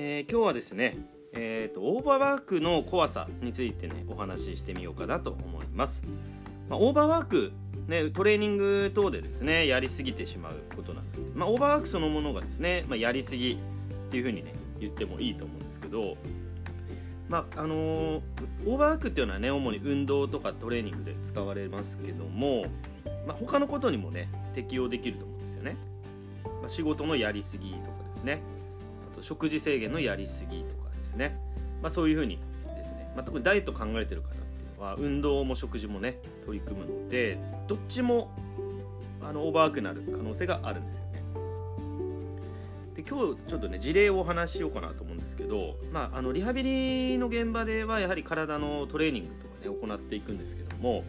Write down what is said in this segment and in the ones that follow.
えー、今日はですね、えーと、オーバーワークの怖さについてねお話ししてみようかなと思います、まあ、オーバーワークね、トレーニング等でですねやりすぎてしまうことなんですけど、まあ、オーバーワークそのものがですね、まあ、やりすぎっていうふうにね言ってもいいと思うんですけど、まああのー、オーバーワークっていうのはね主に運動とかトレーニングで使われますけども、まあ、他のことにもね適用できると思うんですよね、まあ、仕事のやりすぎとかですね。と食事制限のやりすぎとかですね、まあ、そういうふうにですね、まあ、特にダイエット考えてる方っていうのは運動も食事もね取り組むのでどっちもあのオーバーワークなる可能性があるんですよね。で今日ちょっとね事例をお話ししようかなと思うんですけど、まあ、あのリハビリの現場ではやはり体のトレーニングとかね行っていくんですけども、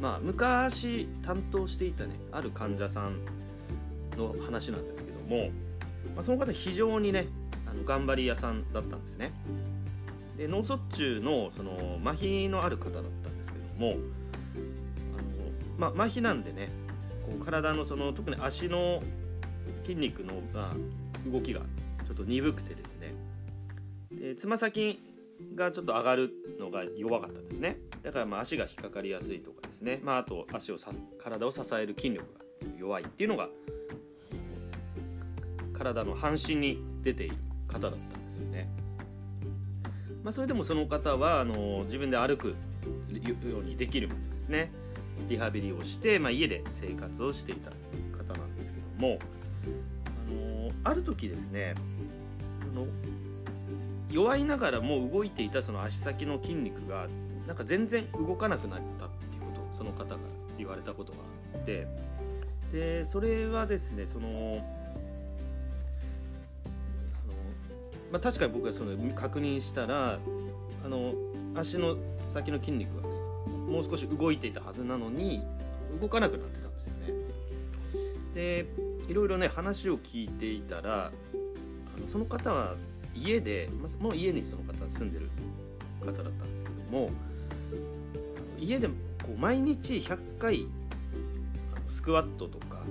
まあ、昔担当していたねある患者さんの話なんですけども、まあ、その方非常にねあの頑張り屋さんだったんですね。で脳卒中のその麻痺のある方だったんですけどもあの、まあ、麻痺なんでねこう体のその特に足の筋肉の、まあ、動きがちょっと鈍くてですね。でつま先がちょっと上がるのが弱かったんですね。だからまあ足が引っかかりやすいとかですね、まあ、あと足をさ体を支える筋力が弱いっていうのが体の半身に出ている方だったんですよね。まあ、それでもその方はあの自分で歩くようにできるまでですねリハビリをして、まあ、家で生活をしていた方なんですけどもあのある時ですねあの弱いながらも動いていたその足先の筋肉がなんか全然動かなくなったっていうことをその方が言われたことがあってでそれはですねそのまあ、確かに僕はその確認したらあの足の先の筋肉が、ね、もう少し動いていたはずなのに動かなくなってたんですよね。でいろいろね話を聞いていたらあのその方は家でもう家にその方住んでる方だったんですけども家でこう毎日100回スクワットとか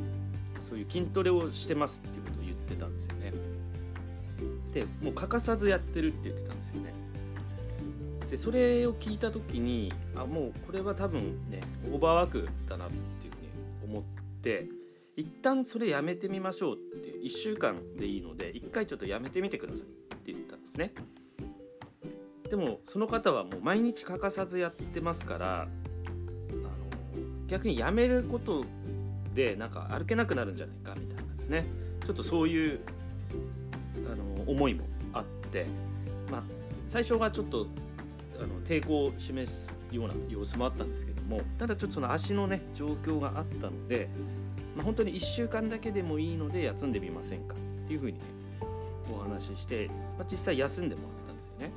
そういう筋トレをしてますっていうことを言ってたんですよね。でもう欠かさずやってるって言ってたんですよね。でそれを聞いた時にあもうこれは多分ねオーバーワークだなっていうふうに思って一旦それやめてみましょうって1週間でいいので1回ちょっとやめてみてくださいって言ったんですね。でもその方はもう毎日欠かさずやってますからあの逆にやめることでなんか歩けなくなるんじゃないかみたいなんですね。ちょっとそういう思いもあって、まあ、最初はちょっとあの抵抗を示すような様子もあったんですけどもただちょっとその足のね状況があったので、まあ、本当に1週間だけでもいいので休んでみませんかっていうふうにねお話しして、まあ、実際休んでもらったんですよね。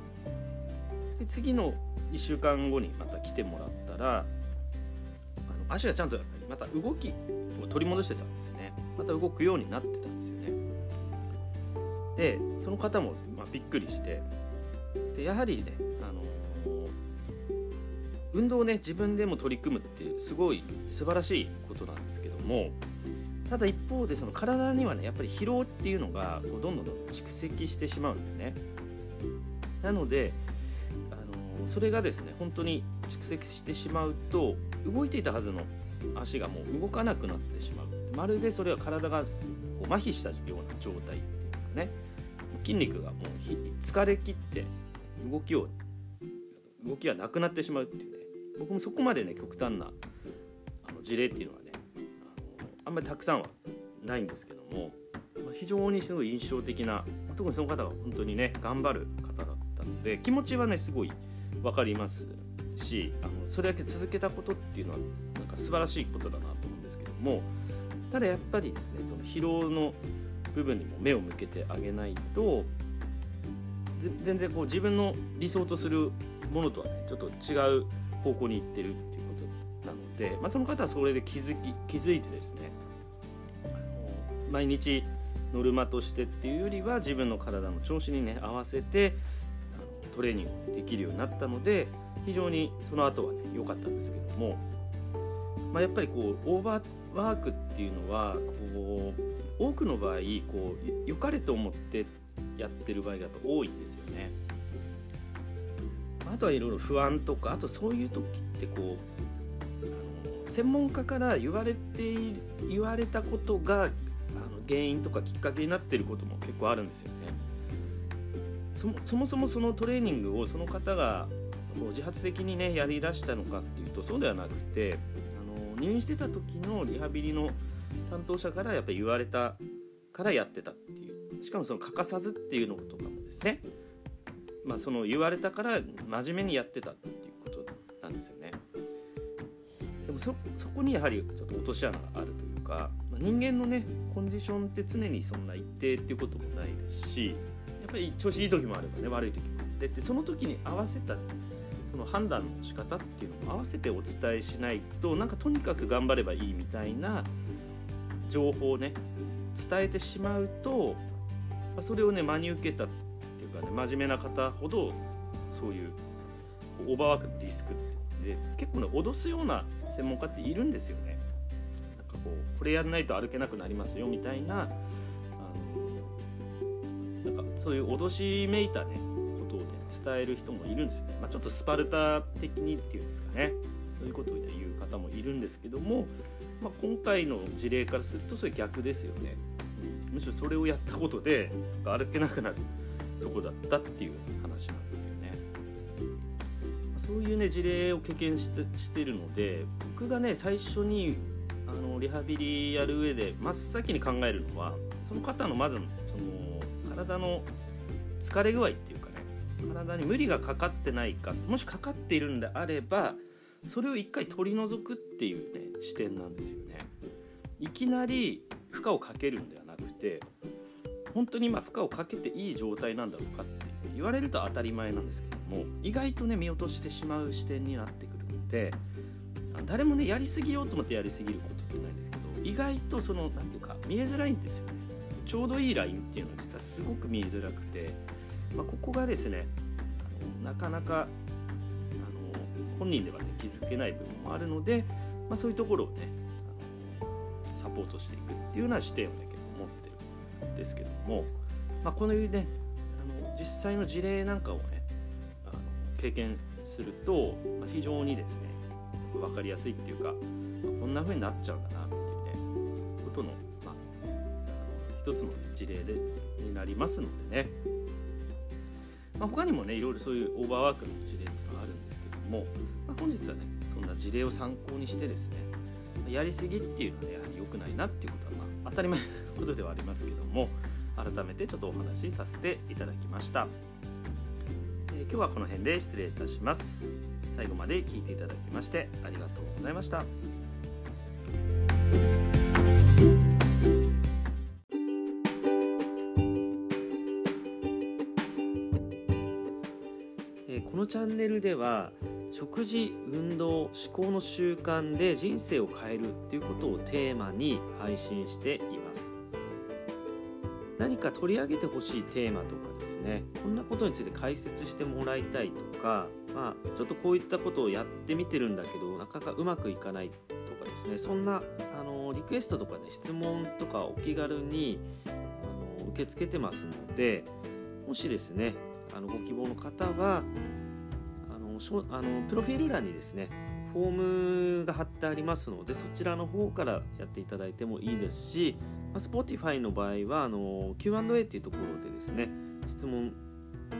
で次の1週間後にまた来てもらったらあの足がちゃんとやっぱりまた動きを取り戻してたんですよねまた動くようになってたんですよねでその方もまびっくりしてでやはりね、あの、運動をね自分でも取り組むっていうすごい素晴らしいことなんですけどもただ一方でその体にはねやっぱり疲労っていうのがこうどんどん蓄積してしまうんですね。なので、あの、それがですね本当に蓄積してしまうと動いていたはずの足がもう動かなくなってしまう。まるでそれは体がこう麻痺したような状態。筋肉がもう疲れ切って動きを動きがなくなってしまうっていうね。僕もそこまでね極端なあの事例っていうのはねあのあんまりたくさんはないんですけども、まあ、非常にすごい印象的な特にその方が本当にね頑張る方だったので気持ちはねすごい分かりますしあのそれだけ続けたことっていうのはなんか素晴らしいことだなと思うんですけどもただやっぱりですねその疲労の部分にも目を向けてあげないと全然こう自分の理想とするものとはねちょっと違う方向に行ってるっていうことなので、まあ、その方はそれで気づき気づいてですね毎日ノルマとしてっていうよりは自分の体の調子にね合わせてトレーニングできるようになったので非常にその後はね良かったんですけども、まあ、やっぱりこうオーバーワークっていうのはこう多くの場合こう良かれと思ってやってる場合が多いんですよね。あとはいろいろ不安とかあとそういう時ってこう専門家から言われて言われたことがあの原因とかきっかけになってることも結構あるんですよね。そもそもそのトレーニングをその方が自発的にねやりだしたのかっていうとそうではなくてあの入院してた時のリハビリの担当者からやっぱり言われたからやってたっていう。しかもその欠かさずっていうのとかもですね。まあその言われたから真面目にやってたっていうことなんですよね。でもそそこにやはりちょっと落とし穴があるというか、まあ、人間のねコンディションって常にそんな一定っていうこともないですしやっぱり調子いい時もあればね悪い時もあってでその時に合わせたその判断の仕方っていうのも合わせてお伝えしないとなんかとにかく頑張ればいいみたいな情報をね伝えてしまうとそれをね真に受けたっていうかね真面目な方ほどそういうオーバーワークのリスクってで結構ね脅すような専門家っているんですよね。なんかこうこれやんないと歩けなくなりますよみたいなあのなんかそういう脅しめいたねことをね伝える人もいるんですよね。まあ、ちょっとスパルタ的にっていうんですかねそういうことを言う方もいるんですけどもまあ、今回の事例からするとそれ逆ですよね、うん、むしろそれをやったことで歩けなくなるとこだったっていう話なんですよね。そういうね事例を経験してしてるので僕がね最初にあのリハビリやる上で真っ先に考えるのはその方のまずその体の疲れ具合っていうかね体に無理がかかってないかもしかかっているんであればそれを一回取り除くっていうね視点なんですよね。いきなり負荷をかけるんではなくて本当に今負荷をかけていい状態なんだろうかって言われると当たり前なんですけども意外とね見落としてしまう視点になってくるので誰もねやりすぎようと思ってやりすぎることってないんですけど意外とその何ていうか見えづらいんですよね。ちょうどいいラインっていうのは実はすごく見えづらくて、まあ、ここがですねなかなか本人ではね気づけない部分もあるので、まあ、そういうところをねあのサポートしていくっていうような視点をね結構持ってるんですけども、まあ、このいうねあの実際の事例なんかをねあの経験すると、まあ、非常にですね分かりやすいっていうか、まあ、こんな風になっちゃうんだなっていうねことの、まあ、一つの、ね、事例でになりますのでね、まあ、他にもねいろいろそういうオーバーワークの事例っていうのはあるんでも、まあ、本日はねそんな事例を参考にしてですねやりすぎっていうのはねやはり良くないなっていうことは、まあ、当たり前のことではありますけども改めてちょっとお話しさせていただきました、えー、今日はこの辺で失礼いたします最後まで聞いていただきましてありがとうございました。このチャンネルでは食事運動思考の習慣で人生を変えるっていうことをテーマに配信しています。何か取り上げてほしいテーマとかですね。こんなことについて解説してもらいたいとか、まあ、ちょっとこういったことをやってみてるんだけどなかなかうまくいかないとかですね。そんなあのリクエストとかね質問とかお気軽にあの受け付けてますのでもしですねあのご希望の方はあのプロフィール欄にですねフォームが貼ってありますのでそちらの方からやっていただいてもいいですし、まあ、Spotify の場合はあの Q&A っていうところでですね質問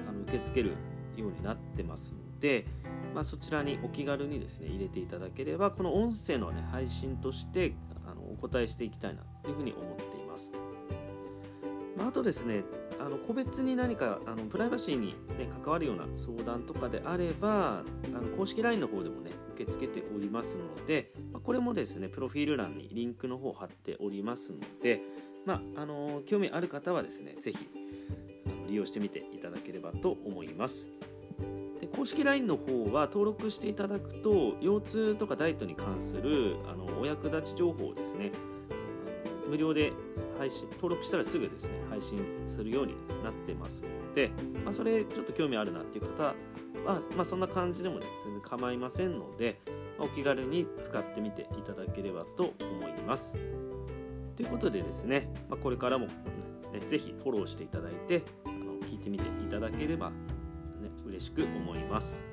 あの受け付けるようになってますので、まあ、そちらにお気軽にですね入れていただければこの音声の、ね、配信としてあのお答えしていきたいなというふうに思っています。まあ、あとですねあの個別に何かあのプライバシーに、ね、関わるような相談とかであればあの公式 LINE の方でもね受け付けておりますので、まあ、これもですねプロフィール欄にリンクの方を貼っておりますので、まあ、あの興味ある方はですね是非利用してみていただければと思います。で公式 LINE の方は登録していただくと腰痛とかダイエットに関するあのお役立ち情報をですね無料で配信登録したらすぐですね配信するようになってますので、まあ、それちょっと興味あるなっていう方は、まあ、そんな感じでもね全然構いませんので、まあ、お気軽に使ってみていただければと思います。ということでですね、まあ、これからも、ね、ぜひフォローしていただいてあの聞いてみていただければ、ね、嬉しく思います